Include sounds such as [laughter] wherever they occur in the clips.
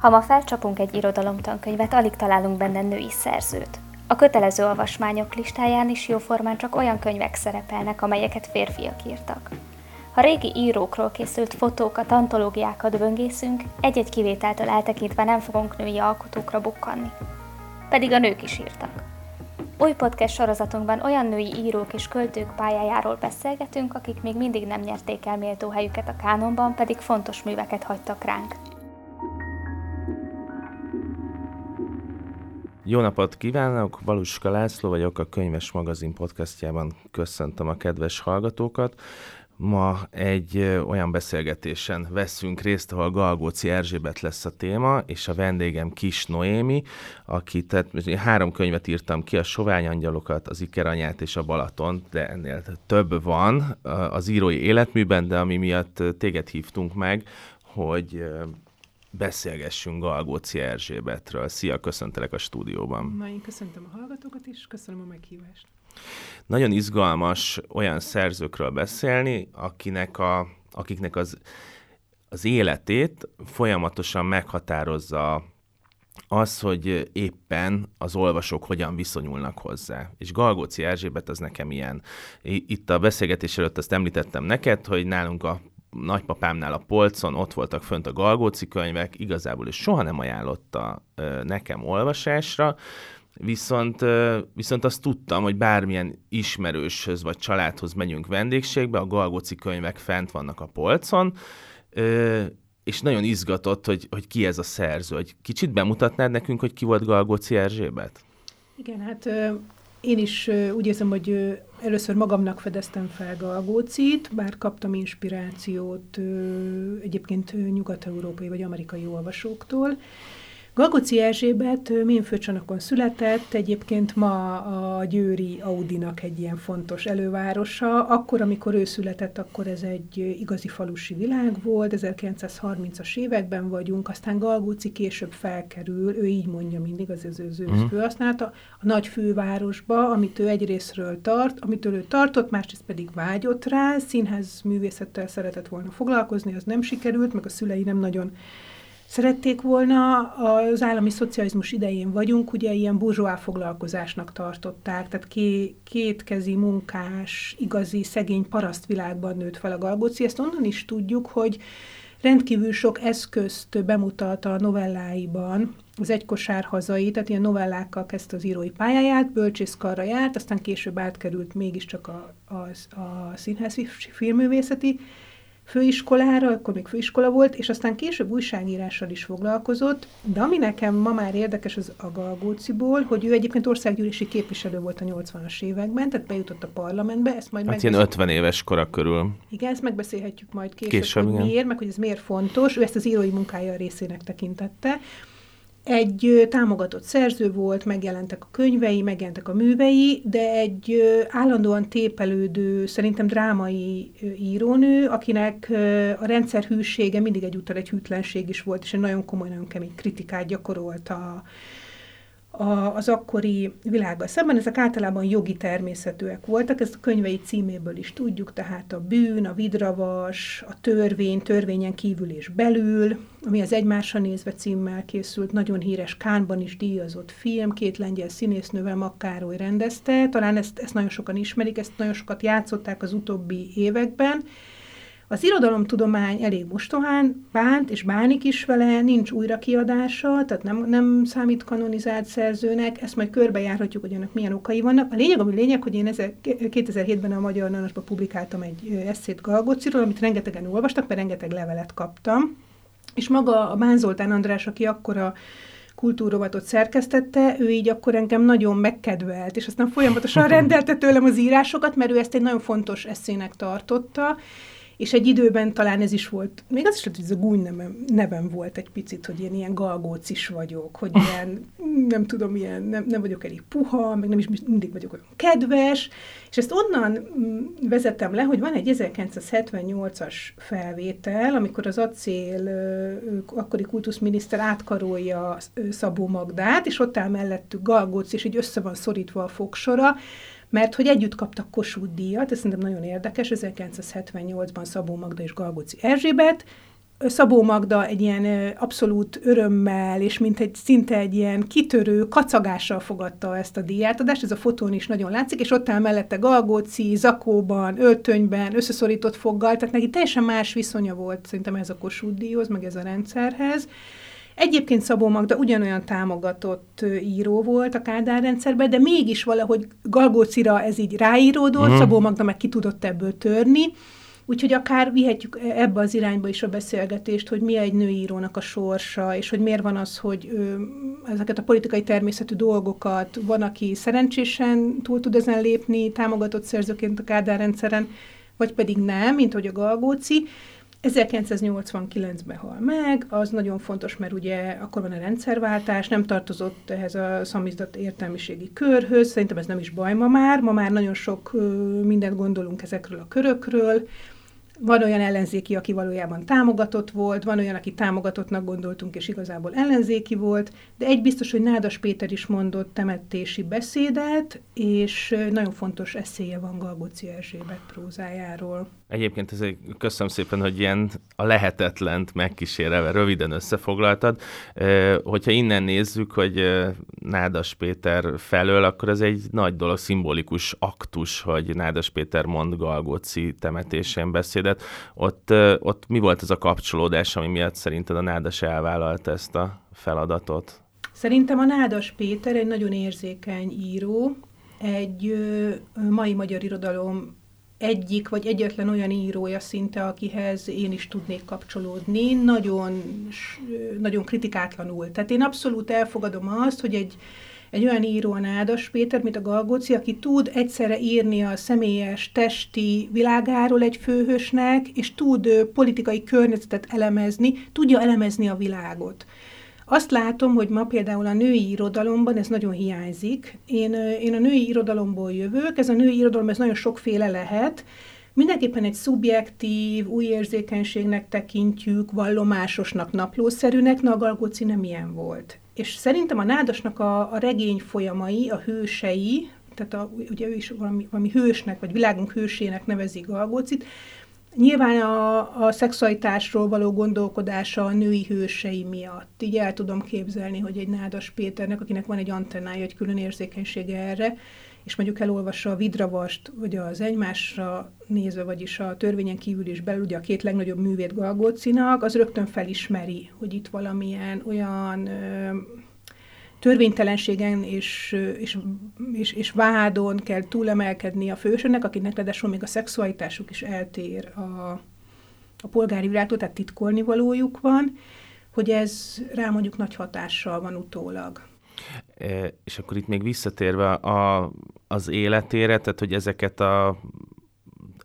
Ha ma felcsapunk egy irodalomtankönyvet, alig találunk benne női szerzőt. A kötelező olvasmányok listáján is jóformán csak olyan könyvek szerepelnek, amelyeket férfiak írtak. Ha régi írókról készült fotókat, antológiákat böngészünk, egy-egy kivételtől eltekintve nem fogunk női alkotókra bukkanni. Pedig a nők is írtak. Új podcast sorozatunkban olyan női írók és költők pályájáról beszélgetünk, akik még mindig nem nyerték el méltó helyüket a kánonban, pedig fontos műveket hagytak ránk. Jó napot kívánok! Valuska László vagyok, a Könyves Magazin podcastjában köszöntöm a kedves hallgatókat. Ma egy olyan beszélgetésen veszünk részt, ahol Galgóci Erzsébet lesz a téma, és a vendégem Kis Noémi, aki, tehát három könyvet írtam ki, a Sovány Angyalokat, az Ikeranyát és a Balaton, de ennél több van az írói életműben, de ami miatt téged hívtunk meg, hogy beszélgessünk Galgóci Erzsébetről. Szia, köszöntelek a stúdióban. Na, én köszöntöm a hallgatókat is, köszönöm a meghívást. Nagyon izgalmas olyan szerzőkről beszélni, akinek a, akiknek az, az életét folyamatosan meghatározza az, hogy éppen az olvasók hogyan viszonyulnak hozzá. És Galgóci Erzsébet az nekem ilyen. Itt a beszélgetés előtt azt említettem neked, hogy nálunk a nagypapámnál a polcon ott voltak fönt a Galgóci könyvek, igazából és soha nem ajánlotta nekem olvasásra, viszont, viszont azt tudtam, hogy bármilyen ismerőshöz vagy családhoz megyünk vendégségbe, a Galgóci könyvek fent vannak a polcon, és nagyon izgatott, hogy, hogy ki ez a szerző. Hogy kicsit bemutatnád nekünk, hogy ki volt Galgóci Erzsébet? Igen, hát én is úgy érzem, hogy először magamnak fedeztem fel Galgócit, bár kaptam inspirációt egyébként nyugat-európai vagy amerikai olvasóktól, Galgoci Erzsébet Ménfőcsanakon született, egyébként ma a Győri Audinak egy ilyen fontos elővárosa. Akkor, amikor ő született, akkor ez egy igazi falusi világ volt, 1930-as években vagyunk, aztán Galgóci később felkerül, ő így mondja mindig, az az ő uh-huh. főhasználata, a nagy fővárosba, amit ő egyrésztről tart, amitől ő tartott, másrészt pedig vágyott rá, színház művészettel szeretett volna foglalkozni, az nem sikerült, meg a szülei nem nagyon Szerették volna, az állami szocializmus idején vagyunk, ugye ilyen burzsóá foglalkozásnak tartották, tehát ké, kétkezi munkás, igazi, szegény parasztvilágban nőtt fel a Galgóci. Ezt onnan is tudjuk, hogy rendkívül sok eszközt bemutat a novelláiban, az egykosár hazai, tehát ilyen novellákkal kezdte az írói pályáját, bölcsészkarra járt, aztán később átkerült mégiscsak a, a, a színházi filmművészeti főiskolára, akkor még főiskola volt, és aztán később újságírással is foglalkozott, de ami nekem ma már érdekes az a Galgóciból, hogy ő egyébként országgyűlési képviselő volt a 80-as években, tehát bejutott a parlamentbe, ezt majd Hát ilyen 50 éves kora körül. Igen, ezt megbeszélhetjük majd később, később hogy igen. miért, meg hogy ez miért fontos. Ő ezt az írói munkája részének tekintette. Egy támogatott szerző volt, megjelentek a könyvei, megjelentek a művei, de egy állandóan tépelődő, szerintem drámai írónő, akinek a rendszer hűsége mindig egyúttal egy hűtlenség is volt, és egy nagyon komoly, nagyon kemény kritikát gyakorolt a, az akkori világgal szemben. Ezek általában jogi természetűek voltak, ezt a könyvei címéből is tudjuk, tehát a bűn, a vidravas, a törvény, törvényen kívül és belül, ami az Egymásra nézve címmel készült, nagyon híres Kánban is díjazott film, két lengyel színésznővel Makkároly rendezte, talán ezt, ezt nagyon sokan ismerik, ezt nagyon sokat játszották az utóbbi években, az irodalomtudomány elég mostohán bánt, és bánik is vele, nincs újrakiadása, tehát nem, nem számít kanonizált szerzőnek, ezt majd körbejárhatjuk, hogy ennek milyen okai vannak. A lényeg, ami lényeg, hogy én 2007-ben a Magyar Nanosban publikáltam egy eszét Galgociról, amit rengetegen olvastak, mert rengeteg levelet kaptam, és maga a Bán Zoltán András, aki akkor a kultúrovatot szerkesztette, ő így akkor engem nagyon megkedvelt, és aztán folyamatosan [laughs] rendelte tőlem az írásokat, mert ő ezt egy nagyon fontos eszének tartotta, és egy időben talán ez is volt, még az is hogy ez a gúny nevem, nevem volt egy picit, hogy én ilyen galgócis vagyok, hogy [laughs] ilyen, nem tudom, ilyen, nem, nem vagyok elég puha, meg nem is mindig vagyok olyan kedves, és ezt onnan mm, vezetem le, hogy van egy 1978-as felvétel, amikor az acél akkori kultuszminiszter átkarolja Szabó Magdát, és ott áll mellettük Galgóc, és így össze van szorítva a fogsora, mert hogy együtt kaptak Kossuth díjat, ez szerintem nagyon érdekes, 1978-ban Szabó Magda és Galgóci Erzsébet, Szabó Magda egy ilyen abszolút örömmel, és mint egy szinte egy ilyen kitörő kacagással fogadta ezt a díjátadást, ez a fotón is nagyon látszik, és ott áll mellette Galgóci, zakóban, öltönyben, összeszorított foggal, tehát neki teljesen más viszonya volt szerintem ez a Kossuth díjhoz, meg ez a rendszerhez. Egyébként Szabó Magda ugyanolyan támogatott író volt a Kádár rendszerben, de mégis valahogy Galgócira ez így ráíródott, mm. Szabó Magda meg ki tudott ebből törni, Úgyhogy akár vihetjük ebbe az irányba is a beszélgetést, hogy mi egy nőírónak a sorsa, és hogy miért van az, hogy ő, ezeket a politikai természetű dolgokat van, aki szerencsésen túl tud ezen lépni, támogatott szerzőként a Kádár rendszeren, vagy pedig nem, mint hogy a Galgóci. 1989-ben hal meg, az nagyon fontos, mert ugye akkor van a rendszerváltás, nem tartozott ehhez a szamizdat értelmiségi körhöz, szerintem ez nem is baj ma már, ma már nagyon sok mindent gondolunk ezekről a körökről, van olyan ellenzéki, aki valójában támogatott volt, van olyan, aki támogatottnak gondoltunk, és igazából ellenzéki volt, de egy biztos, hogy Nádas Péter is mondott temetési beszédet, és nagyon fontos eszéje van Galgóci Erzsébet prózájáról. Egyébként ez egy, köszönöm szépen, hogy ilyen a lehetetlent megkísérelve röviden összefoglaltad. Hogyha innen nézzük, hogy Nádas Péter felől, akkor ez egy nagy dolog, szimbolikus aktus, hogy Nádas Péter mond Galgóci temetésén beszédet. Ott, ott mi volt ez a kapcsolódás, ami miatt szerinted a Nádas elvállalta ezt a feladatot? Szerintem a Nádas Péter egy nagyon érzékeny író, egy mai magyar irodalom egyik vagy egyetlen olyan írója szinte, akihez én is tudnék kapcsolódni, nagyon, nagyon kritikátlanul. Tehát én abszolút elfogadom azt, hogy egy, egy olyan író, a Nádas Péter, mint a Galgóci, aki tud egyszerre írni a személyes, testi világáról egy főhősnek, és tud politikai környezetet elemezni, tudja elemezni a világot. Azt látom, hogy ma például a női irodalomban ez nagyon hiányzik. Én, én a női irodalomból jövök, ez a női irodalom ez nagyon sokféle lehet, Mindenképpen egy szubjektív, új érzékenységnek tekintjük, vallomásosnak, naplószerűnek, na a Galgóci nem ilyen volt. És szerintem a Nádasnak a, a regény folyamai, a hősei, tehát a, ugye ő is valami, valami hősnek, vagy világunk hősének nevezi Galgócit, Nyilván a, a szexualitásról való gondolkodása a női hősei miatt. Így el tudom képzelni, hogy egy Nádas Péternek, akinek van egy antennája, egy külön érzékenysége erre, és mondjuk elolvassa a Vidravast, vagy az egymásra nézve, vagyis a törvényen kívül is belül, ugye a két legnagyobb művét Galgócinak, az rögtön felismeri, hogy itt valamilyen olyan ö, törvénytelenségen és, és, és, és vádon kell túlemelkedni a fősönnek, akinek ráadásul még a szexualitásuk is eltér a, a polgári világtól, tehát titkolni valójuk van, hogy ez rá mondjuk nagy hatással van utólag. És akkor itt még visszatérve a, az életére, tehát hogy ezeket a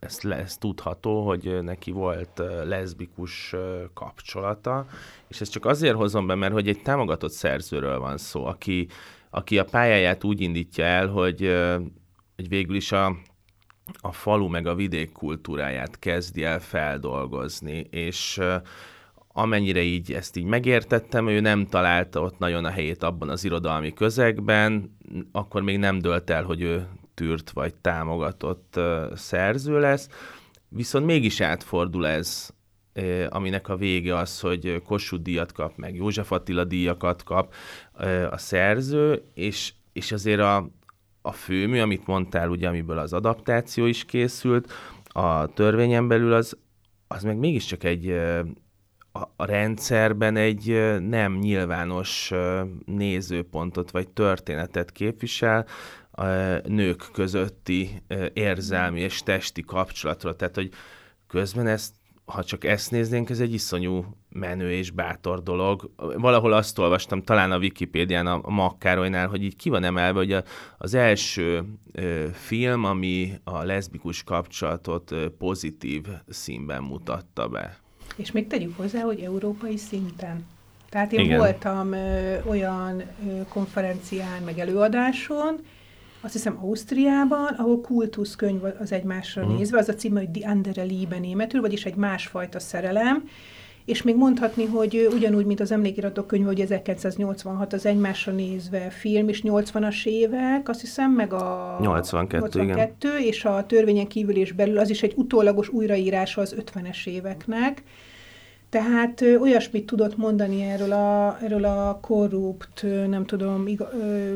ez, ez tudható, hogy neki volt leszbikus kapcsolata, és ezt csak azért hozom be, mert hogy egy támogatott szerzőről van szó, aki, aki a pályáját úgy indítja el, hogy, hogy végül is a, a falu meg a vidék kultúráját kezdi el feldolgozni, és amennyire így ezt így megértettem, ő nem találta ott nagyon a helyét abban az irodalmi közegben, akkor még nem dölt el, hogy ő tűrt vagy támogatott szerző lesz, viszont mégis átfordul ez, aminek a vége az, hogy Kossuth díjat kap, meg József Attila díjakat kap a szerző, és, és azért a, a főmű, amit mondtál, ugye, amiből az adaptáció is készült, a törvényen belül az, az meg mégiscsak egy a, rendszerben egy nem nyilvános nézőpontot vagy történetet képvisel, a nők közötti érzelmi és testi kapcsolatról. Tehát, hogy közben ezt, ha csak ezt néznénk, ez egy iszonyú menő és bátor dolog. Valahol azt olvastam, talán a Wikipédián, a Makkárolynál, hogy így ki van emelve, hogy a, az első film, ami a leszbikus kapcsolatot pozitív színben mutatta be. És még tegyük hozzá, hogy európai szinten. Tehát én Igen. voltam ö, olyan ö, konferencián, meg előadáson, azt hiszem Ausztriában, ahol kultuszkönyv az egymásra uh-huh. nézve, az a címe, hogy Die andere Liebe németül, vagyis egy másfajta szerelem, és még mondhatni, hogy ugyanúgy, mint az emlékiratok könyv, hogy 1986 az egymásra nézve film, és 80-as évek, azt hiszem, meg a 82, 82 igen. és a törvényen kívül és belül, az is egy utólagos újraírása az 50-es éveknek. Tehát ö, olyasmit tudott mondani erről a, erről a korrupt, nem tudom, iga, ö,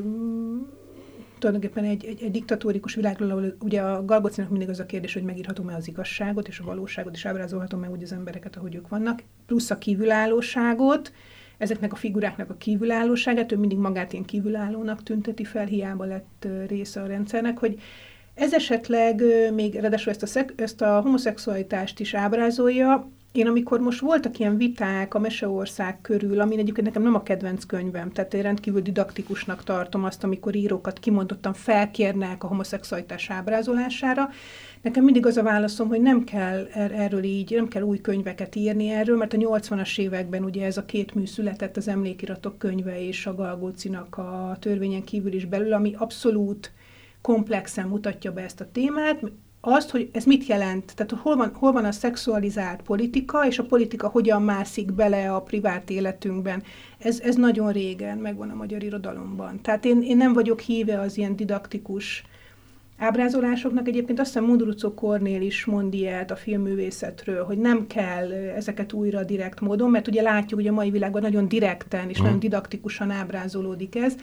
tulajdonképpen egy, egy, egy diktatórikus világról, ahol ugye a Galgocinak mindig az a kérdés, hogy megírhatom-e az igazságot és a valóságot, és ábrázolhatom-e úgy az embereket, ahogy ők vannak, plusz a kívülállóságot, ezeknek a figuráknak a kívülállóságát, ő mindig magát ilyen kívülállónak tünteti fel, hiába lett része a rendszernek, hogy ez esetleg még ráadásul ezt a, szek, ezt a homoszexualitást is ábrázolja, én amikor most voltak ilyen viták a Meseország körül, ami egyébként nekem nem a kedvenc könyvem, tehát én rendkívül didaktikusnak tartom azt, amikor írókat kimondottan felkérnek a homoszexualitás ábrázolására, Nekem mindig az a válaszom, hogy nem kell er- erről így, nem kell új könyveket írni erről, mert a 80-as években ugye ez a két mű született, az emlékiratok könyve és a Galgócinak a törvényen kívül is belül, ami abszolút komplexen mutatja be ezt a témát, azt, hogy ez mit jelent, tehát hol van, hol van a szexualizált politika, és a politika hogyan mászik bele a privát életünkben. Ez, ez nagyon régen megvan a magyar irodalomban. Tehát én, én nem vagyok híve az ilyen didaktikus ábrázolásoknak. Egyébként azt hiszem Mundrucó Kornél is mond ilyet a filmművészetről, hogy nem kell ezeket újra direkt módon, mert ugye látjuk, hogy a mai világban nagyon direkten és mm. nagyon didaktikusan ábrázolódik ez,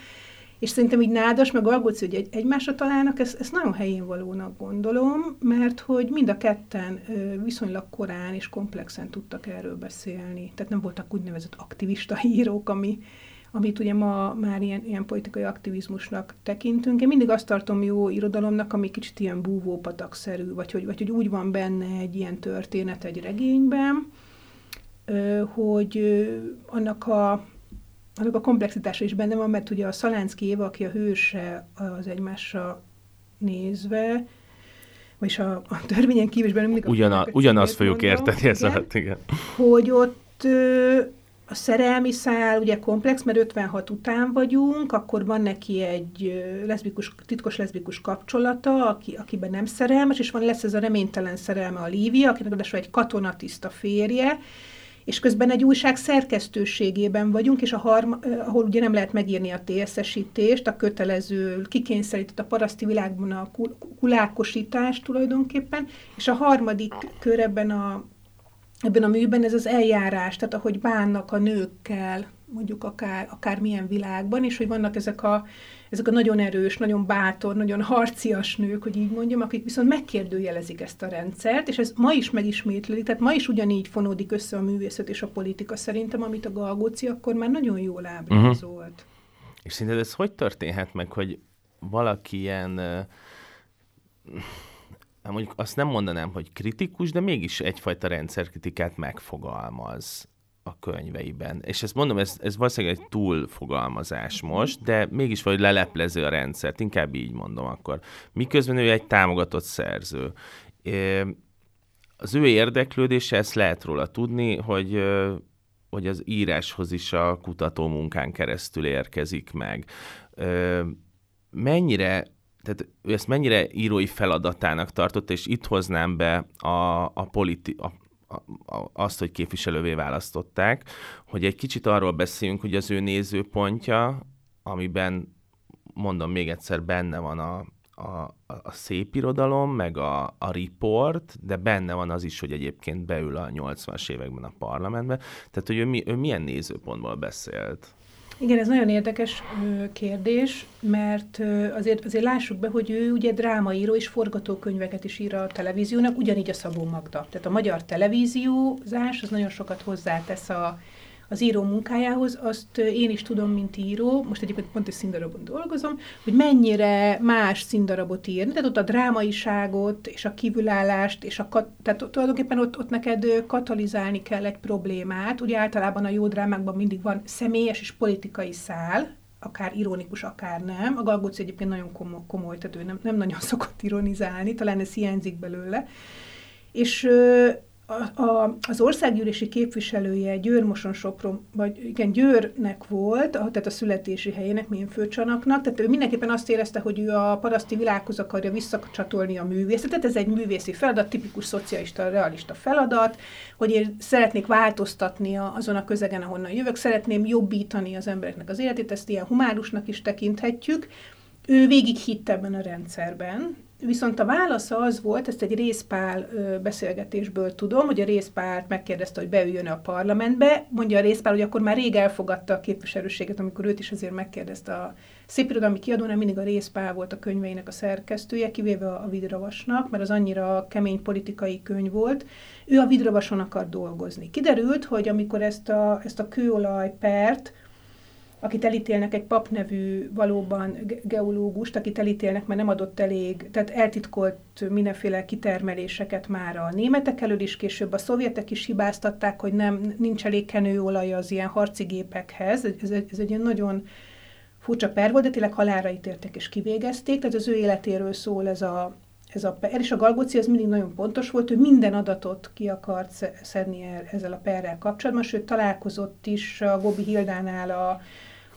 és szerintem így Nádas meg Algóci, hogy egy, egymásra találnak, ezt, ezt nagyon helyén valónak gondolom, mert hogy mind a ketten viszonylag korán és komplexen tudtak erről beszélni. Tehát nem voltak úgynevezett aktivista írók, ami, amit ugye ma már ilyen, ilyen politikai aktivizmusnak tekintünk. Én mindig azt tartom jó irodalomnak, ami kicsit ilyen búvópatakszerű, vagy hogy, vagy hogy úgy van benne egy ilyen történet egy regényben, hogy annak a, annak a komplexitása is benne van, mert ugye a Szalánszki Éva, aki a hőse az egymásra nézve, vagyis a, a törvényen kívül is benne mindig... Ugyana, ugyanazt fogjuk érteni ez alatt, igen. Hogy ott a szerelmi szál ugye komplex, mert 56 után vagyunk, akkor van neki egy leszbikus, titkos leszbikus kapcsolata, aki, akiben nem szerelmes, és van lesz ez a reménytelen szerelme a Lívia, akinek ráadásul egy katonatiszta férje, és közben egy újság szerkesztőségében vagyunk, és a harma, ahol ugye nem lehet megírni a TSZ-esítést, a kötelező, kikényszerített a paraszti világban a kulákosítást tulajdonképpen, és a harmadik kör ebben a ebben a műben ez az eljárás, tehát ahogy bánnak a nőkkel, mondjuk akár, akár milyen világban, és hogy vannak ezek a, ezek a nagyon erős, nagyon bátor, nagyon harcias nők, hogy így mondjam, akik viszont megkérdőjelezik ezt a rendszert, és ez ma is megismétlődik, tehát ma is ugyanígy fonódik össze a művészet és a politika szerintem, amit a Galgóci akkor már nagyon jól ábrázolt. Uh-huh. És szerinted ez hogy történhet meg, hogy valaki ilyen hát mondjuk azt nem mondanám, hogy kritikus, de mégis egyfajta rendszerkritikát megfogalmaz a könyveiben. És ezt mondom, ez, ez valószínűleg egy túlfogalmazás most, de mégis vagy leleplező a rendszert, inkább így mondom akkor. Miközben ő egy támogatott szerző. Az ő érdeklődése, ezt lehet róla tudni, hogy hogy az íráshoz is a kutató munkán keresztül érkezik meg. Mennyire tehát ő ezt mennyire írói feladatának tartotta, és itt hoznám be a, a, politi, a, azt, hogy képviselővé választották, hogy egy kicsit arról beszéljünk, hogy az ő nézőpontja, amiben mondom még egyszer, benne van a, a, a szép irodalom, meg a, a report, de benne van az is, hogy egyébként beül a 80-as években a parlamentbe. Tehát, hogy ő, mi, ő milyen nézőpontból beszélt? Igen, ez nagyon érdekes kérdés, mert azért, azért lássuk be, hogy ő ugye drámaíró és forgatókönyveket is ír a televíziónak, ugyanígy a Szabó Magda. Tehát a magyar televíziózás az nagyon sokat hozzátesz a, az író munkájához, azt én is tudom, mint író, most egyébként pont egy színdarabon dolgozom, hogy mennyire más színdarabot írni, tehát ott a drámaiságot, és a kívülállást, és a, tehát tulajdonképpen ott, ott neked katalizálni kell egy problémát, ugye általában a jó drámákban mindig van személyes és politikai szál, akár ironikus, akár nem. A Galgóci egyébként nagyon komoly, komoly tehát ő nem, nem nagyon [laughs] szokott ironizálni, talán ez hiányzik belőle. És a, a, az országgyűlési képviselője Győr-Moson Sopron, vagy igen, Győrnek volt, tehát a születési helyének, milyen főcsanaknak, tehát ő mindenképpen azt érezte, hogy ő a paraszti világhoz akarja visszacsatolni a művészetet, ez egy művészi feladat, tipikus szocialista, realista feladat, hogy én szeretnék változtatni azon a közegen, ahonnan jövök, szeretném jobbítani az embereknek az életét, ezt ilyen humánusnak is tekinthetjük, ő végig hitt ebben a rendszerben, Viszont a válasza az volt, ezt egy részpál beszélgetésből tudom, hogy a részpált megkérdezte, hogy beüljön a parlamentbe. Mondja a részpál, hogy akkor már rég elfogadta a képviselőséget, amikor őt is azért megkérdezte a szépirodalmi kiadónál, mindig a részpál volt a könyveinek a szerkesztője, kivéve a Vidravasnak, mert az annyira kemény politikai könyv volt. Ő a Vidravason akar dolgozni. Kiderült, hogy amikor ezt a, ezt a kőolajpert, akit elítélnek, egy pap nevű valóban geológust, akit elítélnek, mert nem adott elég, tehát eltitkolt mindenféle kitermeléseket már a németek elől is, később a szovjetek is hibáztatták, hogy nem, nincs elég kenőolaj az ilyen harci gépekhez. Ez, egy, ez egy nagyon furcsa per volt, de tényleg halálra ítéltek és kivégezték, tehát az ő életéről szól ez a, ez a per, és a Galgóci az mindig nagyon pontos volt, hogy minden adatot ki akart szedni ezzel a perrel kapcsolatban, sőt találkozott is a Gobi Hildánál a,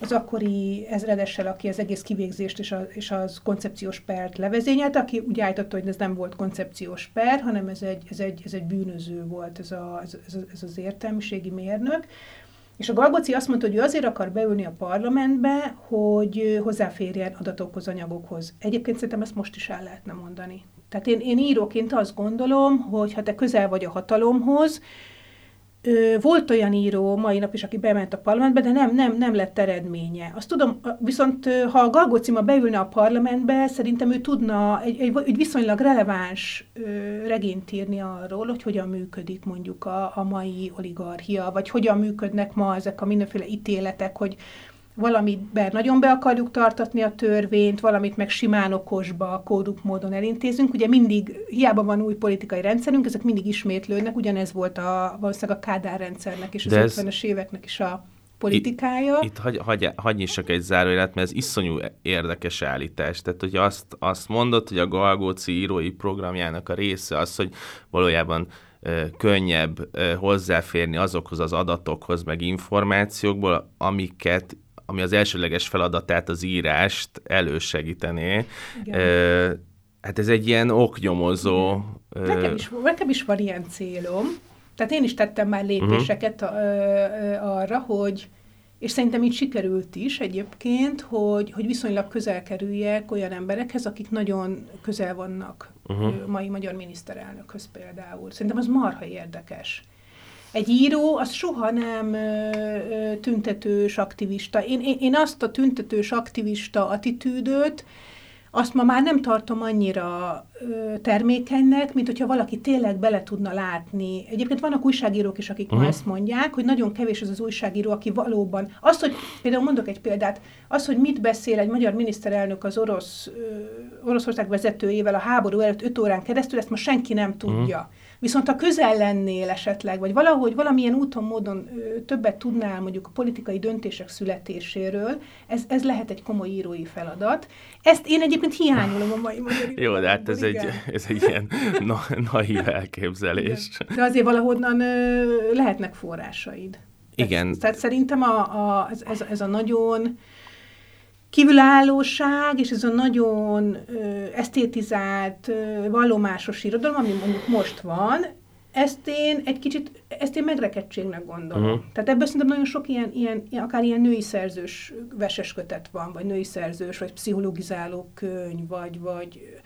az akkori ezredessel, aki az egész kivégzést és, a, és az koncepciós pert levezényelt, aki úgy állította, hogy ez nem volt koncepciós per, hanem ez egy, ez egy, ez egy bűnöző volt, ez, a, ez, ez az értelmiségi mérnök. És a Galgoci azt mondta, hogy ő azért akar beülni a parlamentbe, hogy hozzáférjen adatokhoz, anyagokhoz. Egyébként szerintem ezt most is el lehetne mondani. Tehát én, én íróként azt gondolom, hogy ha te közel vagy a hatalomhoz, volt olyan író mai nap is, aki bement a parlamentbe, de nem, nem, nem lett eredménye. Azt tudom, viszont ha a Galgócima beülne a parlamentbe, szerintem ő tudna egy, egy, egy viszonylag releváns regényt írni arról, hogy hogyan működik mondjuk a, a mai oligarchia, vagy hogyan működnek ma ezek a mindenféle ítéletek, hogy valamiben nagyon be akarjuk tartatni a törvényt, valamit meg simán okosba, kóduk módon elintézünk. Ugye mindig, hiába van új politikai rendszerünk, ezek mindig ismétlődnek, ugyanez volt a, valószínűleg a Kádár rendszernek és az ez... 50-es éveknek is a politikája. Itt, itt hagy, hagy, hagy nyissak egy zárójelet, mert ez iszonyú érdekes állítás. Tehát, hogy azt, azt mondod, hogy a Galgóci írói programjának a része az, hogy valójában könnyebb hozzáférni azokhoz az adatokhoz, meg információkból, amiket ami az elsőleges feladatát, az írást elősegítené. Uh, hát ez egy ilyen oknyomozó... Nekem is, nekem is van ilyen célom. Tehát én is tettem már lépéseket uh-huh. arra, hogy és szerintem így sikerült is egyébként, hogy, hogy viszonylag közel kerüljek olyan emberekhez, akik nagyon közel vannak uh-huh. mai magyar miniszterelnökhöz például. Szerintem az marha érdekes. Egy író az soha nem ö, tüntetős aktivista. Én, én, én azt a tüntetős aktivista attitűdöt, azt ma már nem tartom annyira ö, termékenynek, mint hogyha valaki tényleg bele tudna látni. Egyébként vannak újságírók is, akik uh-huh. ma mhm. ezt mondják, hogy nagyon kevés az az újságíró, aki valóban... Az, hogy például mondok egy példát, az, hogy mit beszél egy magyar miniszterelnök az orosz, ö, Oroszország vezetőjével a háború előtt öt órán keresztül, ezt ma senki nem tudja. Uh-huh. Viszont ha közel lennél esetleg, vagy valahogy valamilyen úton, módon ö, többet tudnál mondjuk a politikai döntések születéséről, ez, ez lehet egy komoly írói feladat. Ezt én egyébként hiányolom a mai [laughs] magyar Jó, de hát ez egy, ez egy ilyen na, naív elképzelés. Igen. De azért valahonnan ö, lehetnek forrásaid. Igen. Tehát, tehát szerintem a, a, ez, ez, ez a nagyon kívülállóság, és ez a nagyon ö, esztétizált, ö, vallomásos irodalom, ami mondjuk most van, ezt én egy kicsit, ezt én megrekedtségnek gondolom. Uh-huh. Tehát ebből szerintem nagyon sok ilyen, ilyen, akár ilyen női szerzős veses kötet van, vagy női szerzős, vagy pszichologizáló könyv, vagy, vagy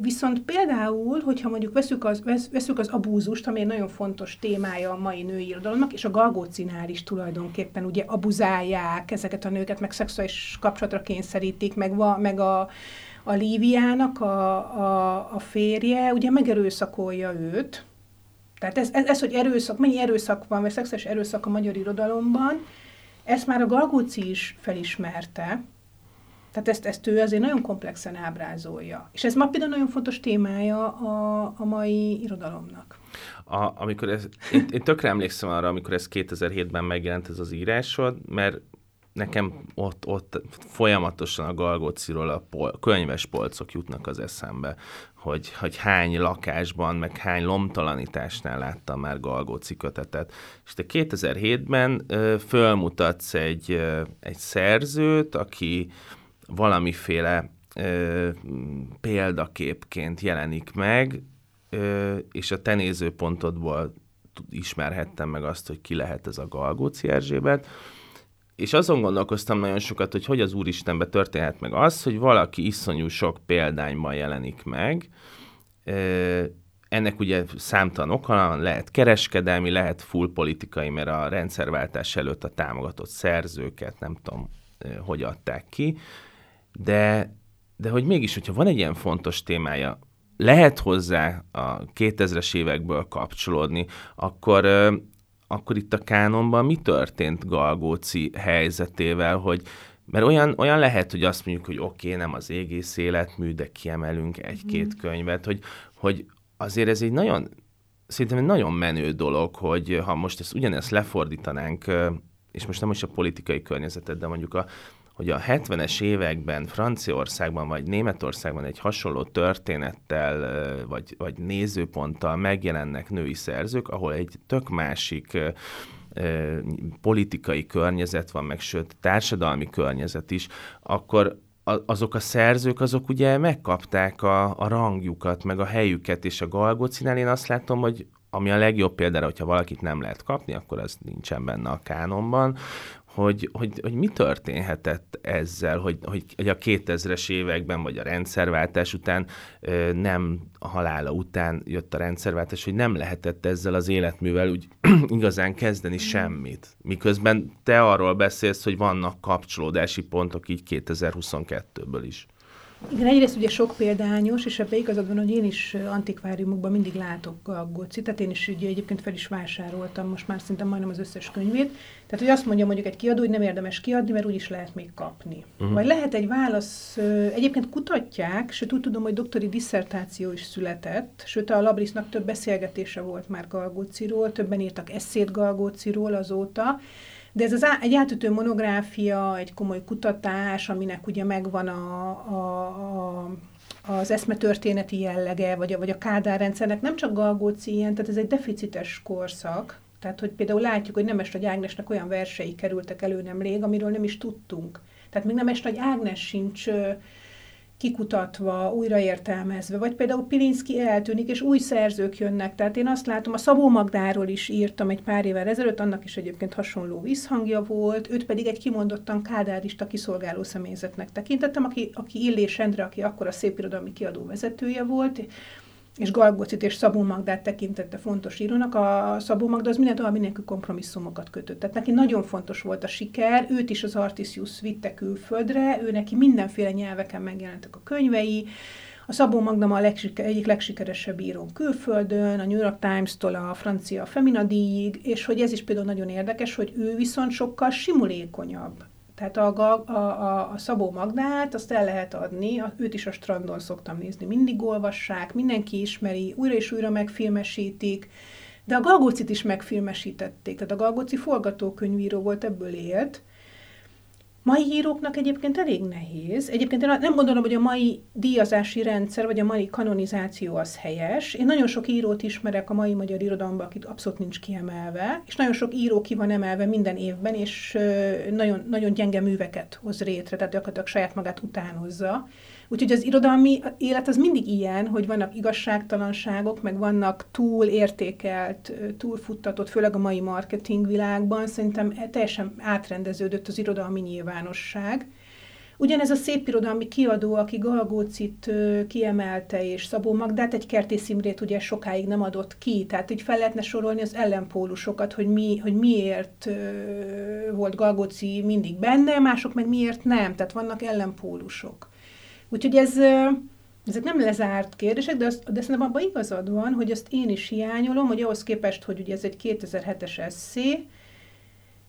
Viszont például, hogyha mondjuk veszük az, veszük az abúzust, ami egy nagyon fontos témája a mai női irodalomnak, és a Galgócinál is tulajdonképpen ugye abuzálják ezeket a nőket, meg szexuális kapcsolatra kényszerítik, meg, va, meg a, a Líviának a, a, a férje ugye megerőszakolja őt. Tehát ez, ez, ez, hogy erőszak, mennyi erőszak van, vagy szexuális erőszak a magyar irodalomban, ezt már a Galgóci is felismerte, tehát ezt, ezt ő azért nagyon komplexen ábrázolja. És ez ma például nagyon fontos témája a, a mai irodalomnak. A, amikor ez, én, én tökre emlékszem arra, amikor ez 2007-ben megjelent ez az írásod, mert nekem ott, ott folyamatosan a Galgóciról a pol, könyves polcok jutnak az eszembe, hogy, hogy hány lakásban, meg hány lomtalanításnál láttam már Galgóci kötetet. És te 2007-ben ö, fölmutatsz egy, ö, egy szerzőt, aki valamiféle ö, példaképként jelenik meg, ö, és a te nézőpontodból ismerhettem meg azt, hogy ki lehet ez a Galgóci Erzsébet. és azon gondolkoztam nagyon sokat, hogy hogy az Úristenbe történhet meg az, hogy valaki iszonyú sok példányban jelenik meg, ennek ugye számtalan oka, lehet kereskedelmi, lehet full politikai, mert a rendszerváltás előtt a támogatott szerzőket nem tudom, hogy adták ki, de, de hogy mégis, hogyha van egy ilyen fontos témája, lehet hozzá a 2000-es évekből kapcsolódni, akkor, akkor itt a kánonban mi történt Galgóci helyzetével, hogy mert olyan, olyan lehet, hogy azt mondjuk, hogy oké, okay, nem az égész életmű, de kiemelünk egy-két mm. könyvet, hogy, hogy azért ez egy nagyon, szerintem egy nagyon menő dolog, hogy ha most ezt ugyanezt lefordítanánk, és most nem is a politikai környezetet, de mondjuk a, hogy a 70-es években Franciaországban vagy Németországban egy hasonló történettel vagy, vagy nézőponttal megjelennek női szerzők, ahol egy tök másik politikai környezet van, meg sőt társadalmi környezet is, akkor azok a szerzők, azok ugye megkapták a, a rangjukat, meg a helyüket, és a Galgocinál. Én azt látom, hogy ami a legjobb példára, hogyha valakit nem lehet kapni, akkor az nincsen benne a kánonban, hogy, hogy, hogy mi történhetett ezzel, hogy, hogy, hogy a 2000-es években, vagy a rendszerváltás után nem a halála után jött a rendszerváltás, hogy nem lehetett ezzel az életművel úgy [clears throat] igazán kezdeni semmit. Miközben te arról beszélsz, hogy vannak kapcsolódási pontok így 2022-ből is. Igen, egyrészt ugye sok példányos, és ebbe igazad van, hogy én is antikváriumokban mindig látok a Góci, tehát én is ugye egyébként fel is vásároltam most már szinte majdnem az összes könyvét. Tehát, hogy azt mondja mondjuk egy kiadó, hogy nem érdemes kiadni, mert úgyis lehet még kapni. Uh-huh. Vagy lehet egy válasz, egyébként kutatják, sőt úgy tudom, hogy doktori disszertáció is született, sőt a Labrisnak több beszélgetése volt már Galgóciról, többen írtak eszét Galgóciról azóta, de ez az á, egy átütő monográfia, egy komoly kutatás, aminek ugye megvan a, a, a az eszmetörténeti jellege, vagy a, vagy a Kádár rendszernek nem csak Galgóci ilyen, tehát ez egy deficites korszak, tehát hogy például látjuk, hogy Nemes Nagy Ágnesnek olyan versei kerültek elő nemrég, amiről nem is tudtunk. Tehát még Nemes Nagy Ágnes sincs kikutatva, újraértelmezve, vagy például Pilinszki eltűnik, és új szerzők jönnek. Tehát én azt látom, a Szabó Magdáról is írtam egy pár évvel ezelőtt, annak is egyébként hasonló visszhangja volt, őt pedig egy kimondottan kádárista kiszolgáló személyzetnek tekintettem, aki, aki Illés Endre, aki akkor a szépirodalmi kiadó vezetője volt, és Galgocit és Szabó Magdát tekintette fontos írónak, a Szabó Magda az minden további nélkül kompromisszumokat kötött. Tehát neki nagyon fontos volt a siker, őt is az Artisius vitte külföldre, ő neki mindenféle nyelveken megjelentek a könyvei, a Szabó Magda a legsike, egyik legsikeresebb író külföldön, a New York Times-tól a francia Femina díjig, és hogy ez is például nagyon érdekes, hogy ő viszont sokkal simulékonyabb tehát a, a, a, a Szabó Magdát, azt el lehet adni, őt is a strandon szoktam nézni, mindig olvassák, mindenki ismeri, újra és újra megfilmesítik, de a Galgócit is megfilmesítették, tehát a Galgóci forgatókönyvíró volt, ebből élt, Mai íróknak egyébként elég nehéz. Egyébként én nem gondolom, hogy a mai díjazási rendszer, vagy a mai kanonizáció az helyes. Én nagyon sok írót ismerek a mai magyar irodalomban, akit abszolút nincs kiemelve, és nagyon sok író ki van emelve minden évben, és nagyon, nagyon gyenge műveket hoz rétre, tehát gyakorlatilag saját magát utánozza. Úgyhogy az irodalmi élet az mindig ilyen, hogy vannak igazságtalanságok, meg vannak túl értékelt, túlfuttatott, főleg a mai marketing világban, szerintem teljesen átrendeződött az irodalmi nyilvánosság. Ugyanez a szép irodalmi kiadó, aki Galgócit kiemelte, és Szabó Magdát, egy Kertész Imrét ugye sokáig nem adott ki, tehát így fel lehetne sorolni az ellenpólusokat, hogy, mi, hogy miért volt Galgóci mindig benne, mások meg miért nem, tehát vannak ellenpólusok. Úgyhogy ez, ezek nem lezárt kérdések, de, azt, de szerintem abban igazad van, hogy azt én is hiányolom, hogy ahhoz képest, hogy ugye ez egy 2007-es eszé,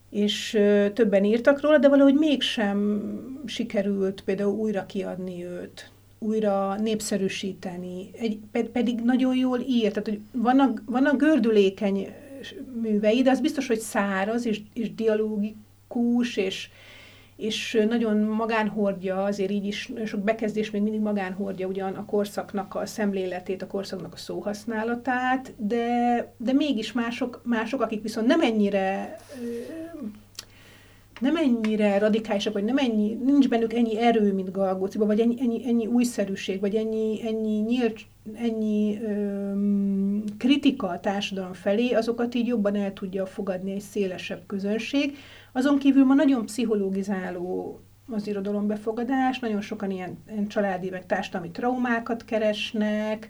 és többen írtak róla, de valahogy mégsem sikerült például újra kiadni őt, újra népszerűsíteni, egy, pedig nagyon jól írt, tehát hogy vannak, vannak gördülékeny művei, de az biztos, hogy száraz és, és dialógikus, és, és nagyon magánhordja, azért így is sok bekezdés még mindig magánhordja ugyan a korszaknak a szemléletét, a korszaknak a szóhasználatát, de, de mégis mások, mások, akik viszont nem ennyire nem ennyire radikálisak, vagy nem ennyi, nincs bennük ennyi erő, mint Galgóciba, vagy ennyi, ennyi, ennyi újszerűség, vagy ennyi, ennyi nyílt, ennyi ö, kritika a társadalom felé, azokat így jobban el tudja fogadni egy szélesebb közönség. Azon kívül ma nagyon pszichológizáló az irodalombefogadás, nagyon sokan ilyen, ilyen családi meg társadalmi traumákat keresnek,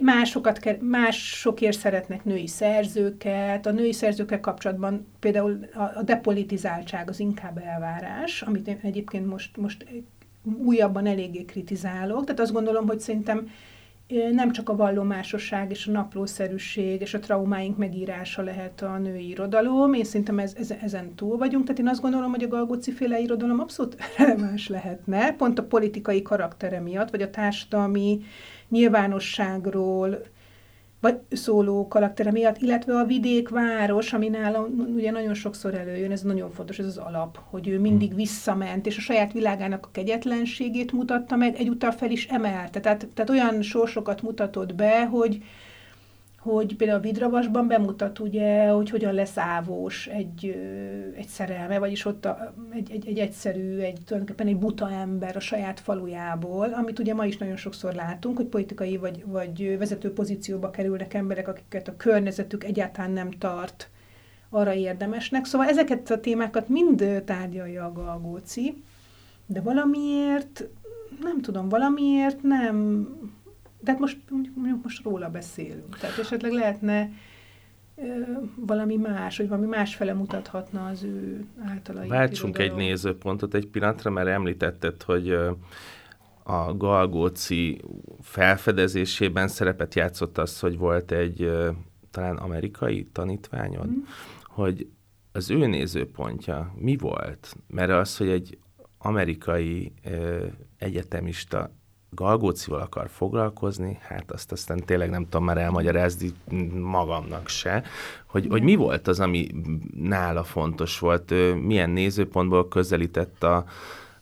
másokat, másokért szeretnek női szerzőket, a női szerzőkkel kapcsolatban például a, a depolitizáltság az inkább elvárás, amit én egyébként most, most újabban eléggé kritizálok, tehát azt gondolom, hogy szerintem nem csak a vallomásosság és a naplószerűség és a traumáink megírása lehet a női irodalom, én szerintem ez, ez, ezen túl vagyunk, tehát én azt gondolom, hogy a Galgóci féle irodalom abszolút [laughs] releváns lehetne, pont a politikai karaktere miatt, vagy a társadalmi nyilvánosságról vagy szóló karaktere miatt, illetve a vidék-város, ami nála ugye nagyon sokszor előjön, ez nagyon fontos, ez az alap, hogy ő mindig visszament, és a saját világának a kegyetlenségét mutatta meg, egyúttal fel is emelte. Tehát, tehát olyan sorsokat mutatott be, hogy, hogy például a Vidravasban bemutat ugye, hogy hogyan lesz ávós egy, egy szerelme, vagyis ott a, egy, egy, egy egyszerű, egy, tulajdonképpen egy buta ember a saját falujából, amit ugye ma is nagyon sokszor látunk, hogy politikai vagy, vagy vezető pozícióba kerülnek emberek, akiket a környezetük egyáltalán nem tart arra érdemesnek. Szóval ezeket a témákat mind tárgyalja a Galgóci, de valamiért, nem tudom, valamiért nem de hát most, mondjuk most róla beszélünk. Tehát esetleg lehetne valami más, hogy valami másfele mutathatna az ő általa Váltsunk egy nézőpontot egy pillanatra, mert említetted, hogy a Galgóci felfedezésében szerepet játszott az, hogy volt egy talán amerikai tanítványod, mm. hogy az ő nézőpontja mi volt? Mert az, hogy egy amerikai egyetemista Galgócival akar foglalkozni, hát azt aztán tényleg nem tudom már elmagyarázni magamnak se, hogy, hogy mi volt az, ami nála fontos volt, milyen nézőpontból közelített a,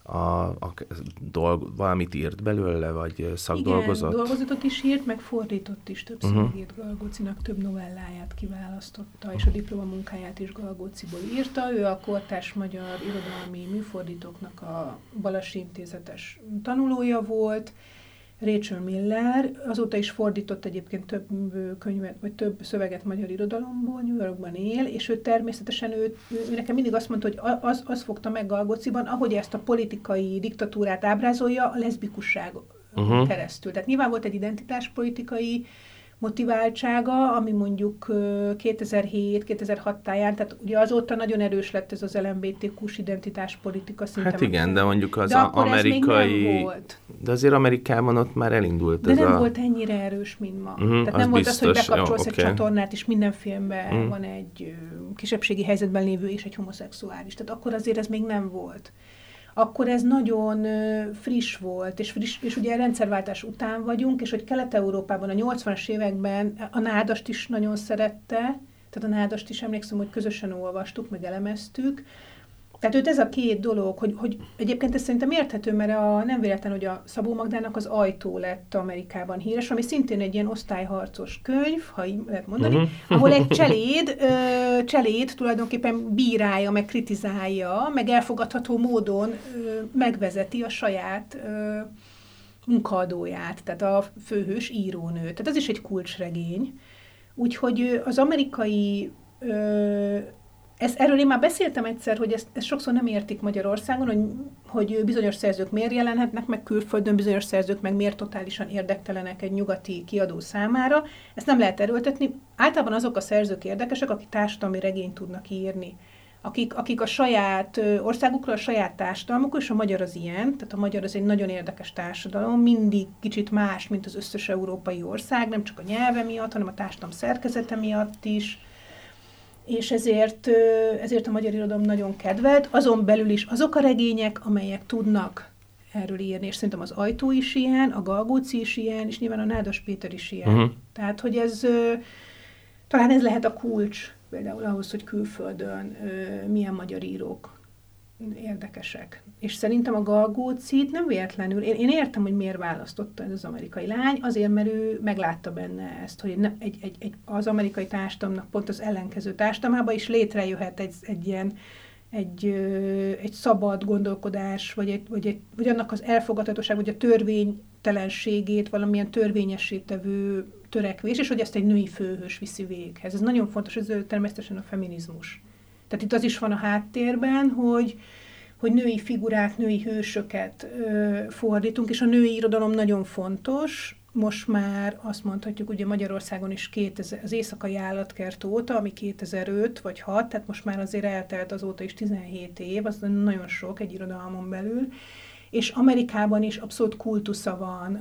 a, a dolg, valamit írt belőle, vagy szakdolgozott? Igen, dolgozatot is írt, meg fordított is többször uh-huh. írt Galgócinak, több novelláját kiválasztotta, és a diplomamunkáját is Galgóciból írta. Ő a kortárs magyar irodalmi műfordítóknak a Balasi Intézetes tanulója volt, Rachel Miller, azóta is fordított egyébként több könyvet, vagy több szöveget magyar irodalomból, New Yorkban él, és ő természetesen, ő, ő nekem mindig azt mondta, hogy az, az fogta meg Galgociban, ahogy ezt a politikai diktatúrát ábrázolja, a leszbikusság uh-huh. keresztül. Tehát nyilván volt egy identitáspolitikai motiváltsága, ami mondjuk 2007-2006 táján, tehát ugye azóta nagyon erős lett ez az LMBTQ-s identitáspolitika szinte. Hát igen, de mondjuk az de a amerikai... volt. De azért Amerikában ott már elindult de ez nem a... volt ennyire erős, mint ma. Uh-huh, tehát nem volt az, hogy bekapcsolsz Jó, okay. egy csatornát, és minden filmben uh-huh. van egy kisebbségi helyzetben lévő és egy homoszexuális. Tehát akkor azért ez még nem volt akkor ez nagyon friss volt, és, friss, és ugye rendszerváltás után vagyunk, és hogy Kelet-Európában a 80-as években a nádast is nagyon szerette, tehát a nádast is emlékszem, hogy közösen olvastuk, meg elemeztük, tehát őt ez a két dolog, hogy, hogy egyébként ez szerintem érthető, mert a, nem véletlen, hogy a Szabó Magdának az ajtó lett Amerikában híres, ami szintén egy ilyen osztályharcos könyv, ha így lehet mondani, uh-huh. ahol egy cseléd, ö, cseléd tulajdonképpen bírálja, meg kritizálja, meg elfogadható módon ö, megvezeti a saját ö, munkaadóját, tehát a főhős írónő. Tehát ez is egy kulcsregény. Úgyhogy az amerikai ö, ez, erről én már beszéltem egyszer, hogy ezt, ezt sokszor nem értik Magyarországon, hogy, hogy bizonyos szerzők miért jelenhetnek meg külföldön, bizonyos szerzők meg miért totálisan érdektelenek egy nyugati kiadó számára. Ezt nem lehet erőltetni. Általában azok a szerzők érdekesek, akik társadalmi regényt tudnak írni. Akik, akik a saját országukról, a saját társadalmukról, és a magyar az ilyen, tehát a magyar az egy nagyon érdekes társadalom, mindig kicsit más, mint az összes európai ország, nem csak a nyelve miatt, hanem a társadalom szerkezete miatt is és ezért, ezért a magyar irodalom nagyon kedvelt, azon belül is azok a regények, amelyek tudnak erről írni, és szerintem az Ajtó is ilyen, a Galgóci is ilyen, és nyilván a Nádas Péter is ilyen. Uh-huh. Tehát, hogy ez, talán ez lehet a kulcs például ahhoz, hogy külföldön milyen magyar írók érdekesek. És szerintem a Galgócit nem véletlenül, én, én értem, hogy miért választotta ez az amerikai lány, azért, mert ő meglátta benne ezt, hogy ne, egy, egy, egy, az amerikai társadalomnak pont az ellenkező társadalmában is létrejöhet egy, egy ilyen egy, egy szabad gondolkodás, vagy, egy, vagy, egy, vagy annak az elfogadhatóság, vagy a törvény embertelenségét valamilyen törvényesítevő törekvés, és hogy ezt egy női főhős viszi véghez. Ez nagyon fontos, ez természetesen a feminizmus. Tehát itt az is van a háttérben, hogy, hogy női figurák, női hősöket ö, fordítunk, és a női irodalom nagyon fontos. Most már azt mondhatjuk, ugye Magyarországon is 2000, az éjszakai állatkert óta, ami 2005 vagy 6, tehát most már azért eltelt azóta is 17 év, az nagyon sok egy irodalmon belül, és Amerikában is abszolút kultusza van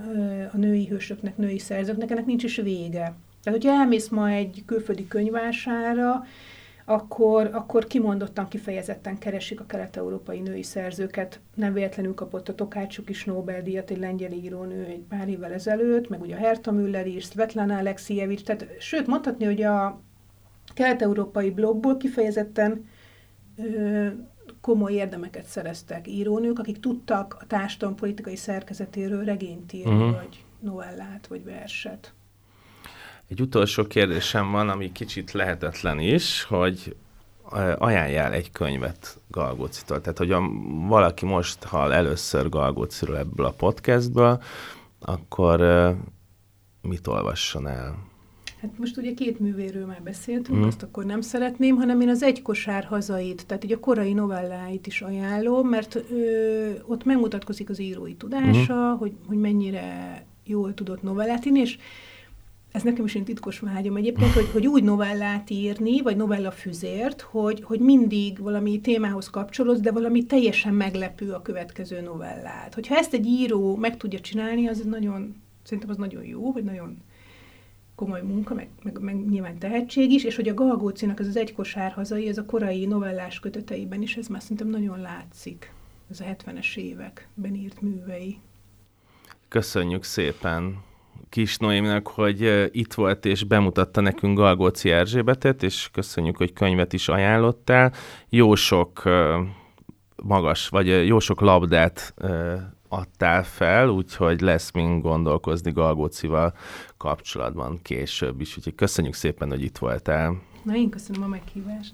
a női hősöknek, női szerzőknek, ennek nincs is vége. Tehát, hogyha elmész ma egy külföldi könyvására, akkor, akkor kimondottan, kifejezetten keresik a kelet-európai női szerzőket. Nem véletlenül kapott a Tokácsuk is Nobel-díjat, egy lengyel írónő egy pár évvel ezelőtt, meg ugye a Herta Müller is, Svetlana Alexievics, tehát sőt, mondhatni, hogy a kelet-európai blogból kifejezetten ö, komoly érdemeket szereztek írónők, akik tudtak a társadalom politikai szerkezetéről regényt írni, uh-huh. vagy novellát, vagy verset. Egy utolsó kérdésem van, ami kicsit lehetetlen is, hogy ajánljál egy könyvet Galgócitól. Tehát, hogy valaki most hall először Galgóciról ebből a podcastből, akkor mit olvasson el? Hát most ugye két művéről már beszéltünk, mm. azt akkor nem szeretném, hanem én az egy kosár hazait, tehát így a korai novelláit is ajánlom, mert ö, ott megmutatkozik az írói tudása, mm. hogy, hogy mennyire jól tudott novellát írni, és ez nekem is egy titkos vágyom egyébként, hogy, hogy úgy novellát írni, vagy novella füzért, hogy, hogy mindig valami témához kapcsolódsz, de valami teljesen meglepő a következő novellát. Hogyha ezt egy író meg tudja csinálni, az nagyon, szerintem az nagyon jó, vagy nagyon komoly munka, meg, meg, meg nyilván tehetség is, és hogy a Galgócinak ez az egy kosár hazai, ez a korai novellás köteteiben is, ez már szerintem nagyon látszik. Ez a 70-es években írt művei. Köszönjük szépen Kis Noémnek, hogy itt volt és bemutatta nekünk Galgóci Erzsébetet, és köszönjük, hogy könyvet is ajánlottál. Jó sok magas, vagy jó sok labdát adtál fel, úgyhogy lesz mind gondolkozni Galgócival kapcsolatban később is. Úgyhogy köszönjük szépen, hogy itt voltál. Na, én köszönöm a meghívást.